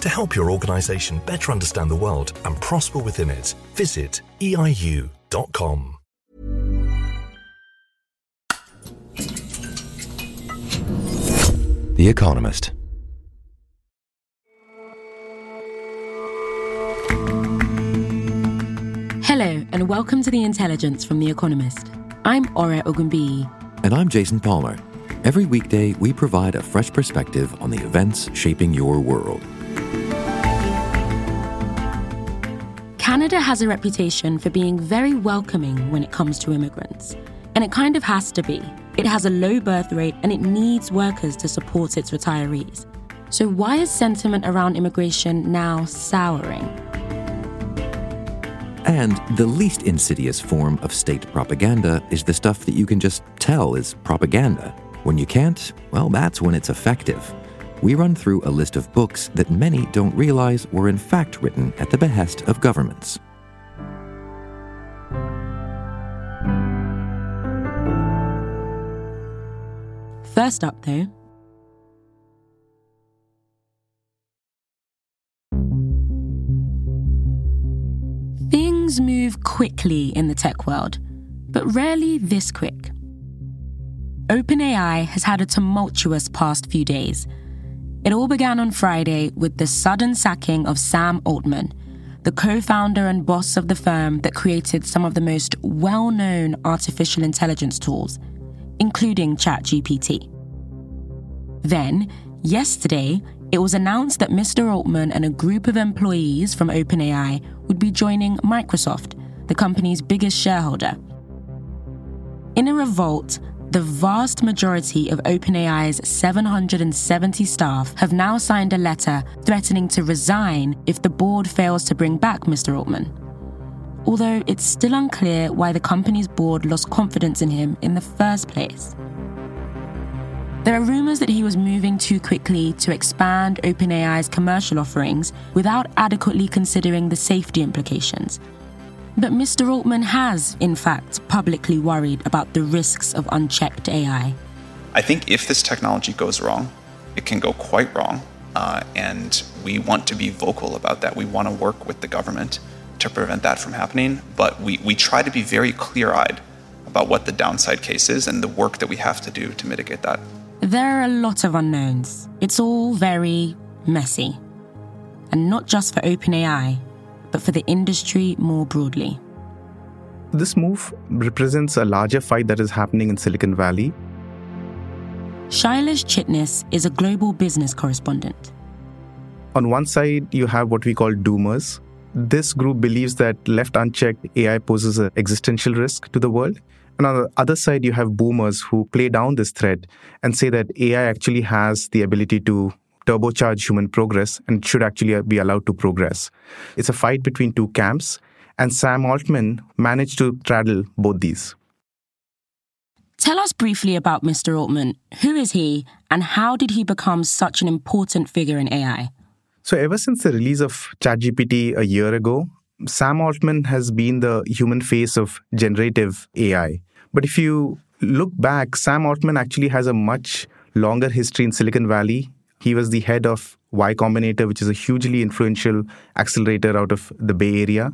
To help your organization better understand the world and prosper within it, visit eiu.com. The Economist. Hello, and welcome to The Intelligence from The Economist. I'm Ora Ogunbiyi. And I'm Jason Palmer. Every weekday, we provide a fresh perspective on the events shaping your world. Canada has a reputation for being very welcoming when it comes to immigrants. And it kind of has to be. It has a low birth rate and it needs workers to support its retirees. So, why is sentiment around immigration now souring? And the least insidious form of state propaganda is the stuff that you can just tell is propaganda. When you can't, well, that's when it's effective. We run through a list of books that many don't realize were in fact written at the behest of governments. First up, though, Things move quickly in the tech world, but rarely this quick. OpenAI has had a tumultuous past few days. It all began on Friday with the sudden sacking of Sam Altman, the co founder and boss of the firm that created some of the most well known artificial intelligence tools, including ChatGPT. Then, yesterday, it was announced that Mr. Altman and a group of employees from OpenAI would be joining Microsoft, the company's biggest shareholder. In a revolt, the vast majority of OpenAI's 770 staff have now signed a letter threatening to resign if the board fails to bring back Mr. Altman. Although it's still unclear why the company's board lost confidence in him in the first place. There are rumors that he was moving too quickly to expand OpenAI's commercial offerings without adequately considering the safety implications. But Mr. Altman has, in fact, publicly worried about the risks of unchecked AI. I think if this technology goes wrong, it can go quite wrong. Uh, and we want to be vocal about that. We want to work with the government to prevent that from happening. But we, we try to be very clear eyed about what the downside case is and the work that we have to do to mitigate that. There are a lot of unknowns. It's all very messy. And not just for OpenAI, but for the industry more broadly. This move represents a larger fight that is happening in Silicon Valley. Shailesh Chitnis is a global business correspondent. On one side, you have what we call doomers. This group believes that left unchecked, AI poses an existential risk to the world. And on the other side, you have boomers who play down this threat and say that AI actually has the ability to turbocharge human progress and should actually be allowed to progress. It's a fight between two camps, and Sam Altman managed to straddle both these. Tell us briefly about Mr. Altman. Who is he, and how did he become such an important figure in AI? So, ever since the release of ChatGPT a year ago, Sam Altman has been the human face of generative AI. But if you look back, Sam Altman actually has a much longer history in Silicon Valley. He was the head of Y Combinator, which is a hugely influential accelerator out of the Bay Area.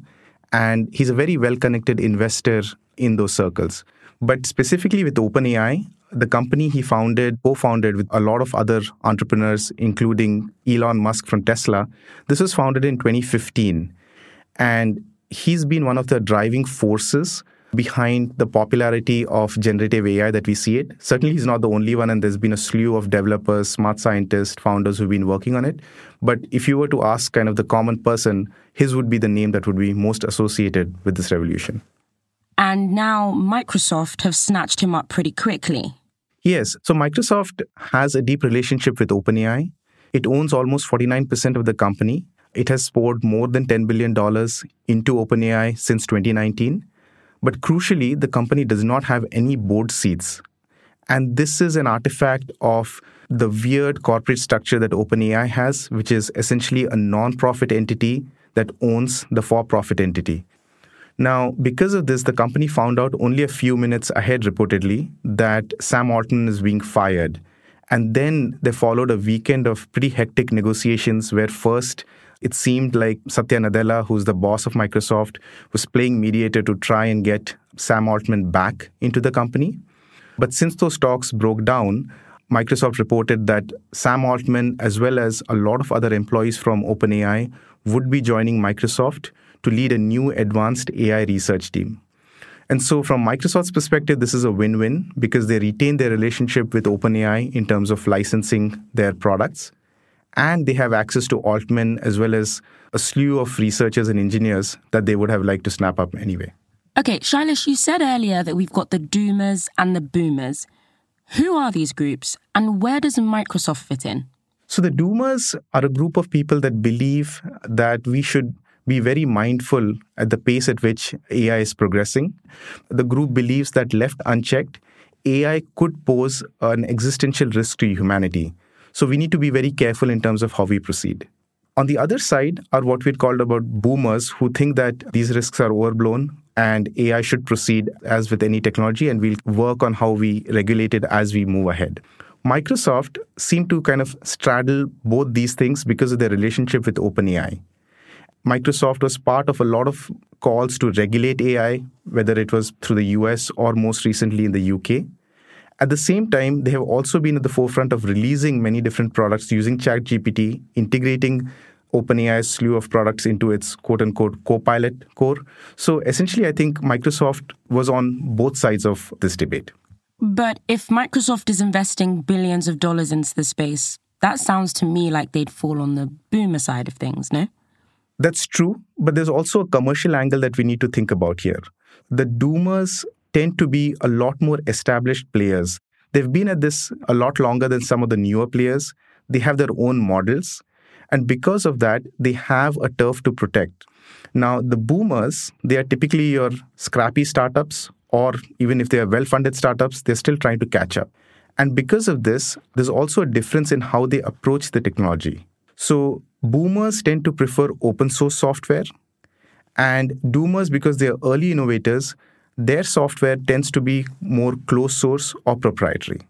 And he's a very well connected investor in those circles. But specifically with OpenAI, the company he founded, co founded with a lot of other entrepreneurs, including Elon Musk from Tesla, this was founded in 2015. And he's been one of the driving forces behind the popularity of generative AI that we see it. Certainly, he's not the only one, and there's been a slew of developers, smart scientists, founders who've been working on it. But if you were to ask kind of the common person, his would be the name that would be most associated with this revolution. And now Microsoft have snatched him up pretty quickly. Yes. So Microsoft has a deep relationship with OpenAI. It owns almost 49% of the company. It has poured more than $10 billion into OpenAI since 2019. But crucially, the company does not have any board seats. And this is an artifact of the weird corporate structure that OpenAI has, which is essentially a non-profit entity that owns the for-profit entity. Now, because of this, the company found out only a few minutes ahead, reportedly, that Sam Altman is being fired. And then they followed a weekend of pretty hectic negotiations where first it seemed like Satya Nadella, who's the boss of Microsoft, was playing mediator to try and get Sam Altman back into the company. But since those talks broke down, Microsoft reported that Sam Altman, as well as a lot of other employees from OpenAI, would be joining Microsoft to lead a new advanced AI research team. And so, from Microsoft's perspective, this is a win win because they retain their relationship with OpenAI in terms of licensing their products. And they have access to Altman as well as a slew of researchers and engineers that they would have liked to snap up anyway. Okay, Shailesh, you said earlier that we've got the doomers and the boomers. Who are these groups and where does Microsoft fit in? So, the doomers are a group of people that believe that we should be very mindful at the pace at which AI is progressing. The group believes that left unchecked, AI could pose an existential risk to humanity. So we need to be very careful in terms of how we proceed. On the other side are what we'd called about boomers who think that these risks are overblown and AI should proceed as with any technology and we'll work on how we regulate it as we move ahead. Microsoft seemed to kind of straddle both these things because of their relationship with OpenAI. Microsoft was part of a lot of calls to regulate AI, whether it was through the US or most recently in the UK. At the same time, they have also been at the forefront of releasing many different products using ChatGPT, integrating OpenAI's slew of products into its quote unquote Copilot core. So essentially, I think Microsoft was on both sides of this debate. But if Microsoft is investing billions of dollars into the space, that sounds to me like they'd fall on the boomer side of things, no? That's true, but there's also a commercial angle that we need to think about here. The doomers tend to be a lot more established players. They've been at this a lot longer than some of the newer players. They have their own models. And because of that, they have a turf to protect. Now, the boomers, they are typically your scrappy startups, or even if they are well funded startups, they're still trying to catch up. And because of this, there's also a difference in how they approach the technology. So, boomers tend to prefer open source software, and doomers, because they are early innovators, their software tends to be more closed source or proprietary.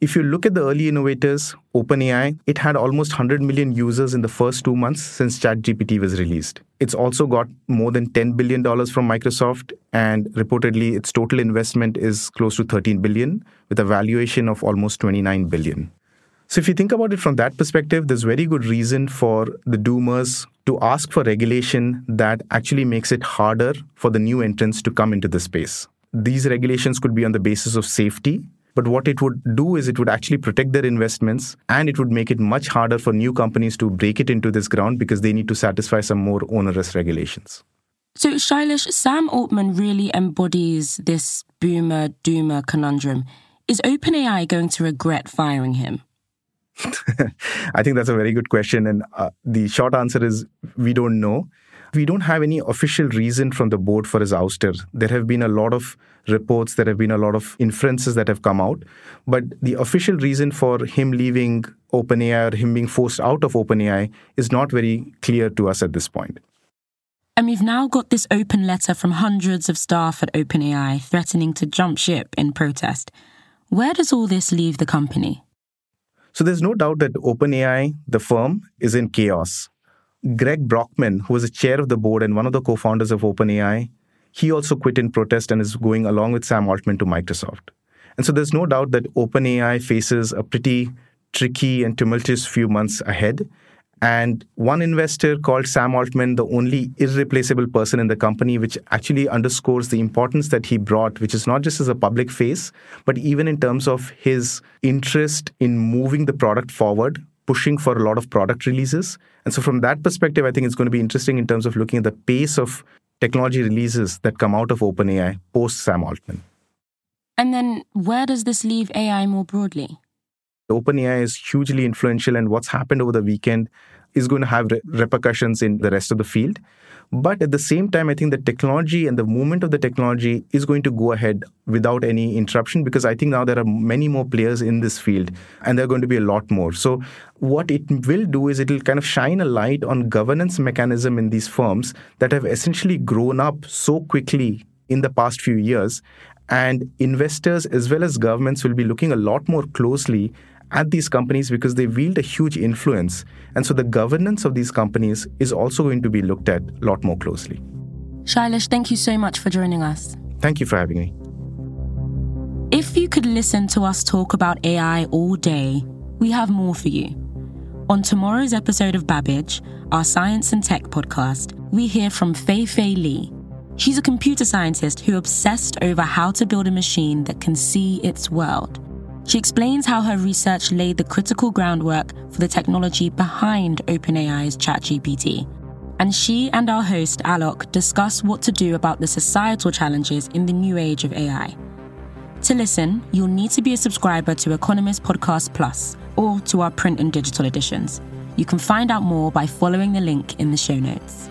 If you look at the early innovators, OpenAI, it had almost 100 million users in the first two months since ChatGPT was released. It's also got more than $10 billion from Microsoft, and reportedly, its total investment is close to 13 billion, with a valuation of almost 29 billion. So, if you think about it from that perspective, there's very good reason for the doomers to ask for regulation that actually makes it harder for the new entrants to come into the space. These regulations could be on the basis of safety, but what it would do is it would actually protect their investments and it would make it much harder for new companies to break it into this ground because they need to satisfy some more onerous regulations. So, Shailesh, Sam Altman really embodies this boomer doomer conundrum. Is OpenAI going to regret firing him? I think that's a very good question. And uh, the short answer is we don't know. We don't have any official reason from the board for his ouster. There have been a lot of reports, there have been a lot of inferences that have come out. But the official reason for him leaving OpenAI or him being forced out of OpenAI is not very clear to us at this point. And we've now got this open letter from hundreds of staff at OpenAI threatening to jump ship in protest. Where does all this leave the company? So there's no doubt that OpenAI, the firm, is in chaos. Greg Brockman, who was the chair of the board and one of the co founders of OpenAI, he also quit in protest and is going along with Sam Altman to Microsoft. And so there's no doubt that OpenAI faces a pretty tricky and tumultuous few months ahead. And one investor called Sam Altman the only irreplaceable person in the company, which actually underscores the importance that he brought, which is not just as a public face, but even in terms of his interest in moving the product forward, pushing for a lot of product releases. And so, from that perspective, I think it's going to be interesting in terms of looking at the pace of technology releases that come out of OpenAI post Sam Altman. And then, where does this leave AI more broadly? OpenAI is hugely influential, and what's happened over the weekend is going to have re- repercussions in the rest of the field. But at the same time, I think the technology and the movement of the technology is going to go ahead without any interruption because I think now there are many more players in this field and there are going to be a lot more. So, what it will do is it will kind of shine a light on governance mechanism in these firms that have essentially grown up so quickly in the past few years. And investors as well as governments will be looking a lot more closely at these companies because they wield a huge influence. And so the governance of these companies is also going to be looked at a lot more closely. Shailesh, thank you so much for joining us. Thank you for having me. If you could listen to us talk about AI all day, we have more for you. On tomorrow's episode of Babbage, our science and tech podcast, we hear from Fei Fei Li. She's a computer scientist who obsessed over how to build a machine that can see its world. She explains how her research laid the critical groundwork for the technology behind OpenAI's ChatGPT. And she and our host, Alok, discuss what to do about the societal challenges in the new age of AI. To listen, you'll need to be a subscriber to Economist Podcast Plus or to our print and digital editions. You can find out more by following the link in the show notes.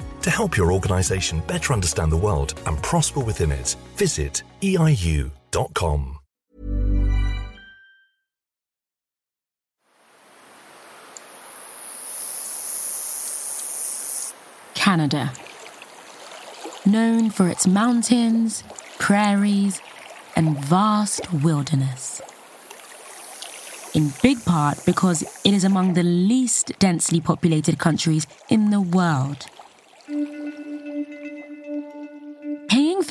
To help your organization better understand the world and prosper within it, visit eiu.com. Canada. Known for its mountains, prairies, and vast wilderness. In big part because it is among the least densely populated countries in the world.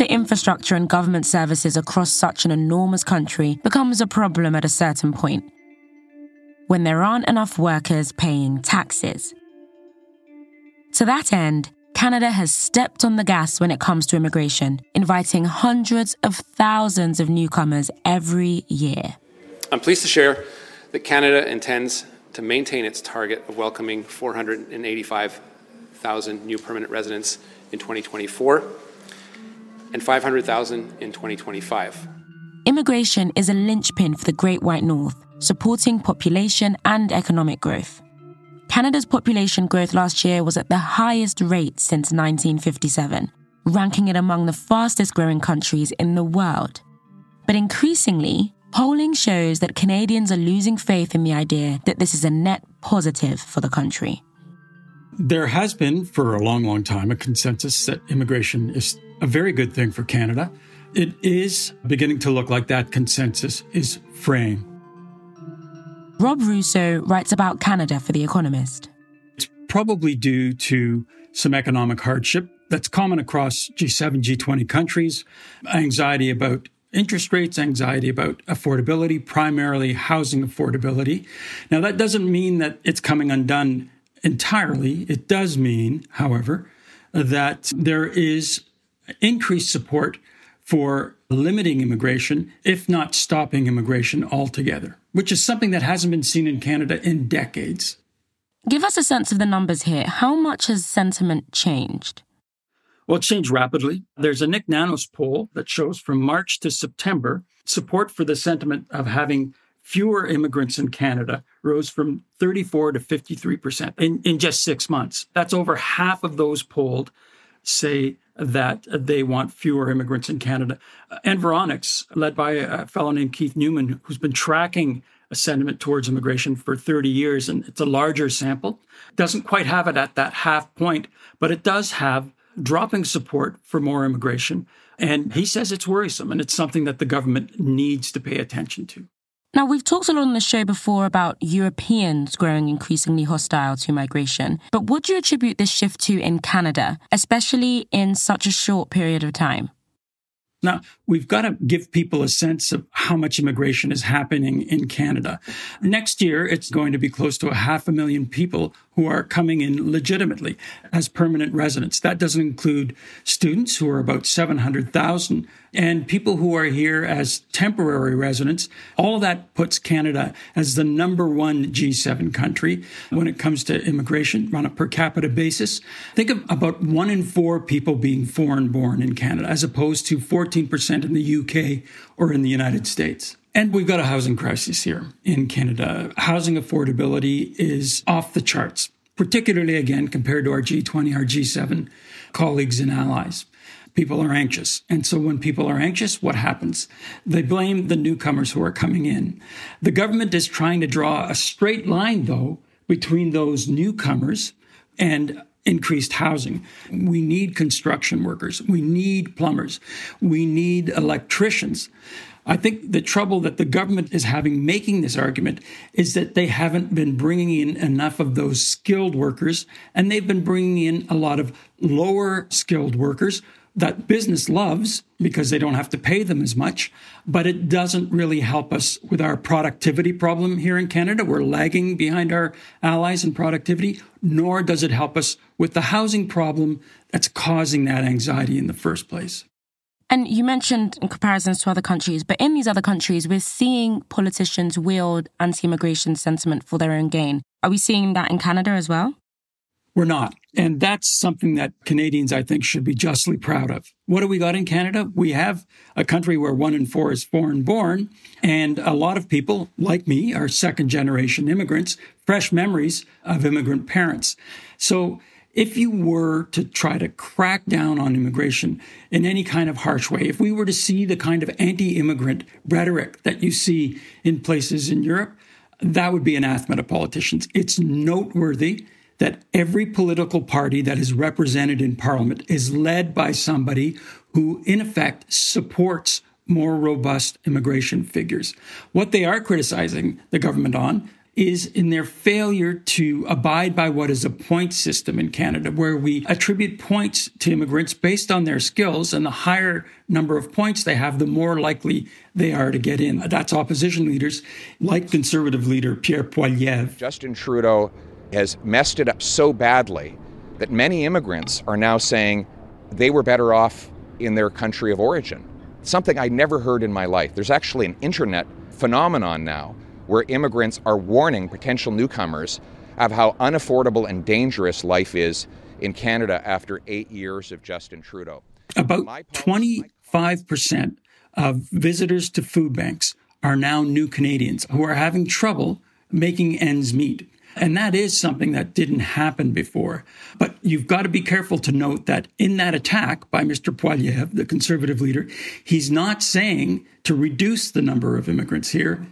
For infrastructure and government services across such an enormous country becomes a problem at a certain point when there aren't enough workers paying taxes. To that end, Canada has stepped on the gas when it comes to immigration, inviting hundreds of thousands of newcomers every year. I'm pleased to share that Canada intends to maintain its target of welcoming 485,000 new permanent residents in 2024 and 500,000 in 2025. Immigration is a linchpin for the Great White North, supporting population and economic growth. Canada's population growth last year was at the highest rate since 1957, ranking it among the fastest growing countries in the world. But increasingly, polling shows that Canadians are losing faith in the idea that this is a net positive for the country. There has been, for a long, long time, a consensus that immigration is a very good thing for Canada. It is beginning to look like that consensus is fraying. Rob Russo writes about Canada for The Economist. It's probably due to some economic hardship that's common across G7, G20 countries, anxiety about interest rates, anxiety about affordability, primarily housing affordability. Now, that doesn't mean that it's coming undone entirely. It does mean, however, that there is increased support for limiting immigration, if not stopping immigration altogether, which is something that hasn't been seen in Canada in decades. Give us a sense of the numbers here. How much has sentiment changed? Well, it changed rapidly. There's a Nick Nanos poll that shows from March to September support for the sentiment of having fewer immigrants in Canada rose from 34 to 53% in, in just six months. That's over half of those polled say that they want fewer immigrants in Canada. Environics, led by a fellow named Keith Neuman, who's been tracking a sentiment towards immigration for 30 years, and it's a larger sample, doesn't quite have it at that half point, but it does have dropping support for more immigration. And he says it's worrisome and it's something that the government needs to pay attention to. Now, we've talked a lot on the show before about Europeans growing increasingly hostile to migration, but what do you attribute this shift to in Canada, especially in such a short period of time? Now, we've got to give people a sense of how much immigration is happening in Canada. Next year, it's going to be close to a half a million people who are coming in legitimately as permanent residents. That doesn't include students who are about 700,000 and people who are here as temporary residents. All of that puts Canada as the number one G7 country when it comes to immigration on a per capita basis. Think of about one in four people being foreign born in Canada, as opposed to 14% in the UK or in the United States. And we've got a housing crisis here in Canada. Housing affordability is off the charts, particularly again compared to our G20, our G7 colleagues and allies. People are anxious. And so when people are anxious, what happens? They blame the newcomers who are coming in. The government is trying to draw a straight line, though, between those newcomers and increased housing. We need construction workers. We need plumbers. We need electricians. I think the trouble that the government is having making this argument is that they haven't been bringing in enough of those skilled workers, and they've been bringing in a lot of lower skilled workers that business loves because they don't have to pay them as much, but it doesn't really help us with our productivity problem here in Canada. We're lagging behind our allies in productivity, nor does it help us with the housing problem that's causing that anxiety in the first place. And you mentioned in comparisons to other countries, but in these other countries, we're seeing politicians wield anti immigration sentiment for their own gain. Are we seeing that in Canada as well? We're not. And that's something that Canadians, I think, should be justly proud of. What do we got in Canada? We have a country where one in four is foreign born. And a lot of people, like me, are second generation immigrants, fresh memories of immigrant parents. So if you were to try to crack down on immigration in any kind of harsh way, if we were to see the kind of anti immigrant rhetoric that you see in places in Europe, that would be anathema to politicians. It's noteworthy that every political party that is represented in parliament is led by somebody who, in effect, supports more robust immigration figures. What they are criticizing the government on is in their failure to abide by what is a point system in Canada, where we attribute points to immigrants based on their skills, and the higher number of points they have, the more likely they are to get in. That's opposition leaders like Conservative leader Pierre Poilievre. Justin Trudeau has messed it up so badly that many immigrants are now saying they were better off in their country of origin. Something I never heard in my life. There's actually an internet phenomenon now where immigrants are warning potential newcomers of how unaffordable and dangerous life is in Canada after eight years of Justin Trudeau. About 25% of visitors to food banks are now new Canadians who are having trouble making ends meet. And that is something that didn't happen before. But you've got to be careful to note that in that attack by Mr. Poilievre, the conservative leader, he's not saying to reduce the number of immigrants here.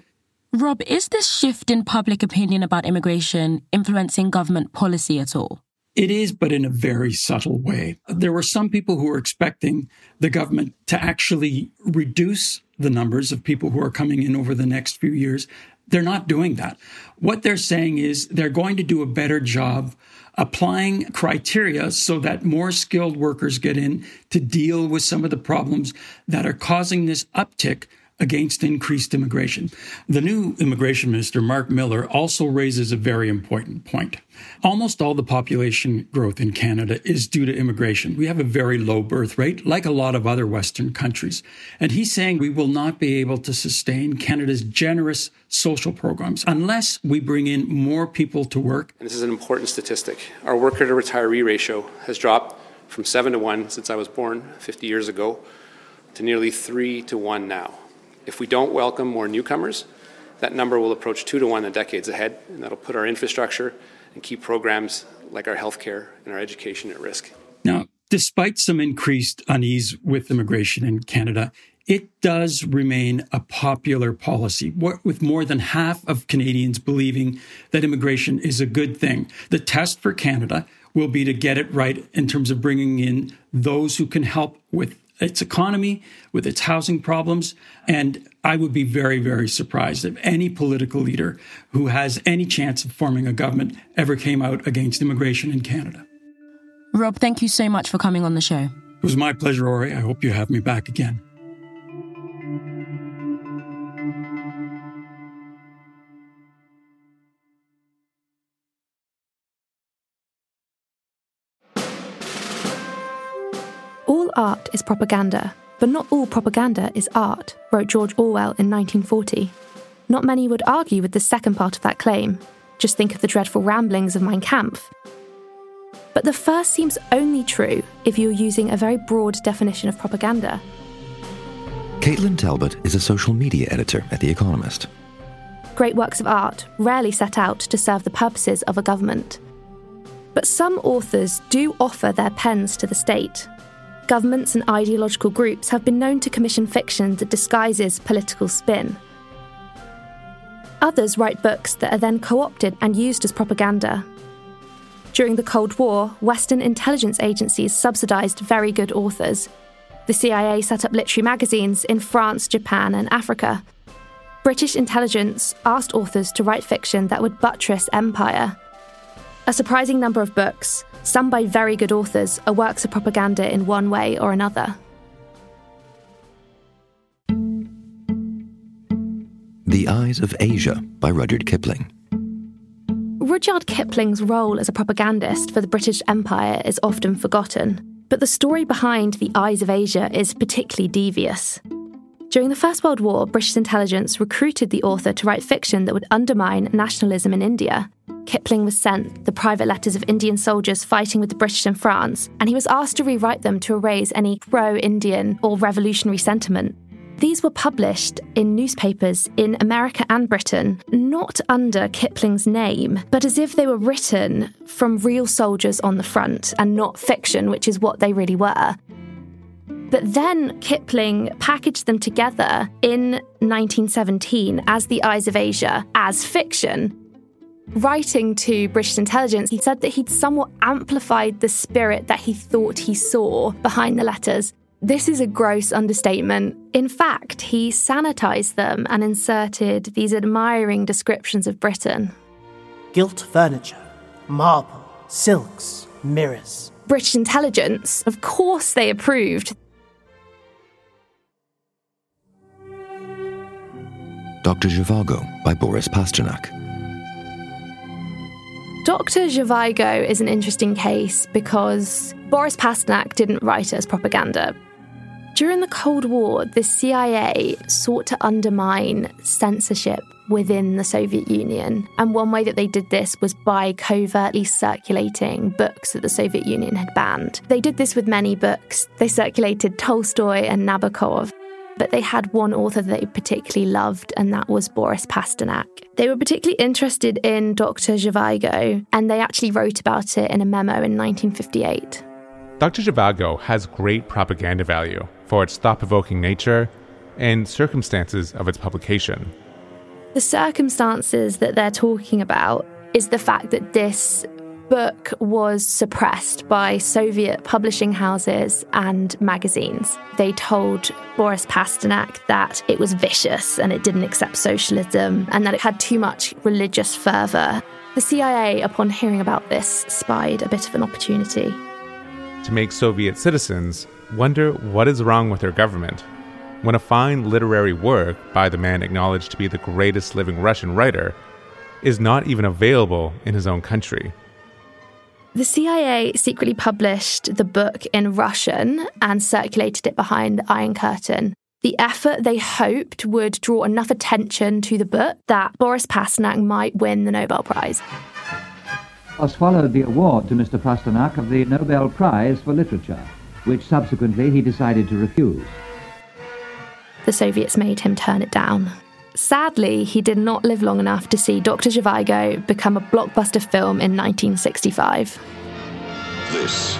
Rob, is this shift in public opinion about immigration influencing government policy at all? It is, but in a very subtle way. There were some people who were expecting the government to actually reduce the numbers of people who are coming in over the next few years. They're not doing that. What they're saying is they're going to do a better job applying criteria so that more skilled workers get in to deal with some of the problems that are causing this uptick against increased immigration. The new immigration minister, Mark Miller, also raises a very important point. Almost all the population growth in Canada is due to immigration. We have a very low birth rate, like a lot of other Western countries. And he's saying we will not be able to sustain Canada's generous social programs unless we bring in more people to work. And this is an important statistic. Our worker to retiree ratio has dropped from 7 to 1 since I was born 50 years ago to nearly 3 to 1 now. If we don't welcome more newcomers, that number will approach two to one in decades ahead, and that'll put our infrastructure and key programs like our healthcare and our education at risk. Now, despite some increased unease with immigration in Canada, it does remain a popular policy, with more than half of Canadians believing that immigration is a good thing. The test for Canada will be to get it right in terms of bringing in those who can help with its economy, with its housing problems. And I would be very, very surprised if any political leader who has any chance of forming a government ever came out against immigration in Canada. Rob, thank you so much for coming on the show. It was my pleasure, Ori. I hope you have me back again. Art is propaganda, but not all propaganda is art, wrote George Orwell in 1940. Not many would argue with the second part of that claim. Just think of the dreadful ramblings of Mein Kampf. But the first seems only true if you're using a very broad definition of propaganda. Caitlin Talbot is a social media editor at The Economist. Great works of art rarely set out to serve the purposes of a government. But some authors do offer their pens to the state. Governments and ideological groups have been known to commission fiction that disguises political spin. Others write books that are then co opted and used as propaganda. During the Cold War, Western intelligence agencies subsidized very good authors. The CIA set up literary magazines in France, Japan, and Africa. British intelligence asked authors to write fiction that would buttress empire. A surprising number of books, some by very good authors, are works of propaganda in one way or another. The Eyes of Asia by Rudyard Kipling. Rudyard Kipling's role as a propagandist for the British Empire is often forgotten, but the story behind The Eyes of Asia is particularly devious. During the First World War, British intelligence recruited the author to write fiction that would undermine nationalism in India. Kipling was sent the private letters of Indian soldiers fighting with the British in France, and he was asked to rewrite them to erase any pro Indian or revolutionary sentiment. These were published in newspapers in America and Britain, not under Kipling's name, but as if they were written from real soldiers on the front and not fiction, which is what they really were. But then Kipling packaged them together in 1917 as The Eyes of Asia as fiction. Writing to British intelligence, he said that he'd somewhat amplified the spirit that he thought he saw behind the letters this is a gross understatement. In fact, he sanitized them and inserted these admiring descriptions of Britain gilt furniture, marble, silks, mirrors. British intelligence, of course, they approved. Dr. Zhivago by Boris Pasternak. Dr. Zhivago is an interesting case because Boris Pasternak didn't write it as propaganda. During the Cold War, the CIA sought to undermine censorship within the Soviet Union. And one way that they did this was by covertly circulating books that the Soviet Union had banned. They did this with many books. They circulated Tolstoy and Nabokov. But they had one author that they particularly loved, and that was Boris Pasternak. They were particularly interested in Dr. Zhivago, and they actually wrote about it in a memo in 1958. Dr. Zhivago has great propaganda value for its thought provoking nature and circumstances of its publication. The circumstances that they're talking about is the fact that this book was suppressed by Soviet publishing houses and magazines. They told Boris Pasternak that it was vicious and it didn't accept socialism and that it had too much religious fervour. The CIA, upon hearing about this, spied a bit of an opportunity to make Soviet citizens wonder what is wrong with their government when a fine literary work by the man acknowledged to be the greatest living Russian writer is not even available in his own country. The CIA secretly published the book in Russian and circulated it behind the Iron Curtain. The effort they hoped would draw enough attention to the book that Boris Pasternak might win the Nobel Prize was followed the award to Mr. Pasternak of the Nobel Prize for Literature, which subsequently he decided to refuse. The Soviets made him turn it down. Sadly, he did not live long enough to see Dr. Zhivago become a blockbuster film in 1965. This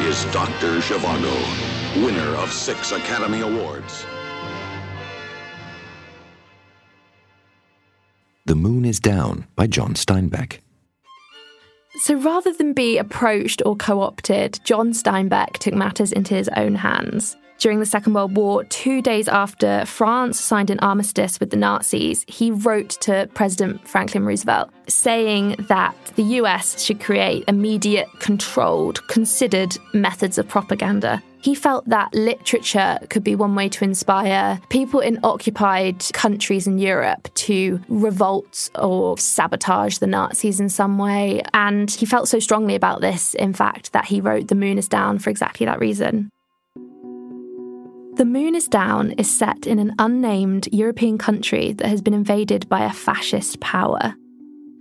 is Dr. Zhivago, winner of six Academy Awards. The Moon is Down by John Steinbeck. So rather than be approached or co opted, John Steinbeck took matters into his own hands. During the Second World War, two days after France signed an armistice with the Nazis, he wrote to President Franklin Roosevelt saying that the US should create immediate, controlled, considered methods of propaganda. He felt that literature could be one way to inspire people in occupied countries in Europe to revolt or sabotage the Nazis in some way. And he felt so strongly about this, in fact, that he wrote The Moon is Down for exactly that reason. The Moon is Down is set in an unnamed European country that has been invaded by a fascist power.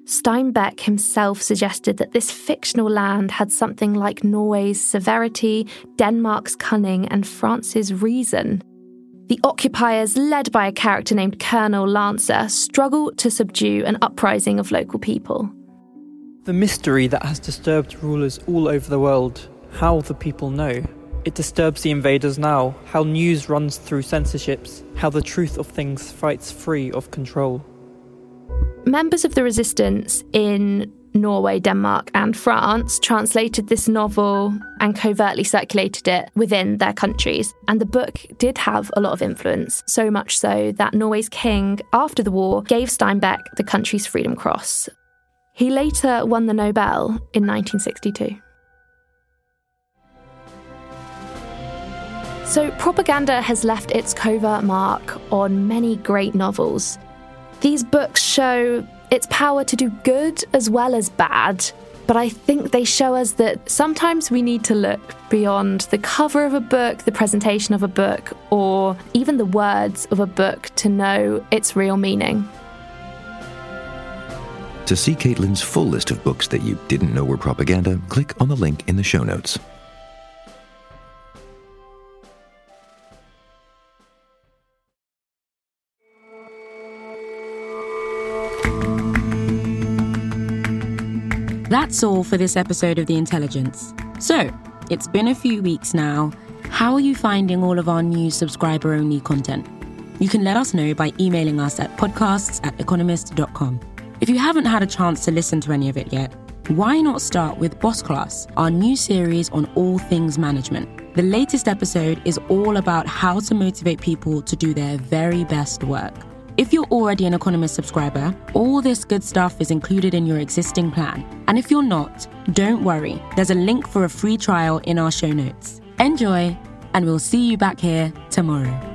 Steinbeck himself suggested that this fictional land had something like Norway's severity, Denmark's cunning, and France's reason. The occupiers, led by a character named Colonel Lancer, struggle to subdue an uprising of local people. The mystery that has disturbed rulers all over the world how the people know. It disturbs the invaders now, how news runs through censorships, how the truth of things fights free of control. Members of the resistance in Norway, Denmark, and France translated this novel and covertly circulated it within their countries. And the book did have a lot of influence, so much so that Norway's king, after the war, gave Steinbeck the country's Freedom Cross. He later won the Nobel in 1962. So, propaganda has left its covert mark on many great novels. These books show its power to do good as well as bad, but I think they show us that sometimes we need to look beyond the cover of a book, the presentation of a book, or even the words of a book to know its real meaning. To see Caitlin's full list of books that you didn't know were propaganda, click on the link in the show notes. That's all for this episode of The Intelligence. So, it's been a few weeks now. How are you finding all of our new subscriber only content? You can let us know by emailing us at podcasts at economist.com. If you haven't had a chance to listen to any of it yet, why not start with Boss Class, our new series on all things management? The latest episode is all about how to motivate people to do their very best work. If you're already an Economist subscriber, all this good stuff is included in your existing plan. And if you're not, don't worry, there's a link for a free trial in our show notes. Enjoy, and we'll see you back here tomorrow.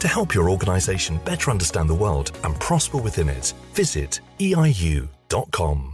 To help your organization better understand the world and prosper within it, visit eiu.com.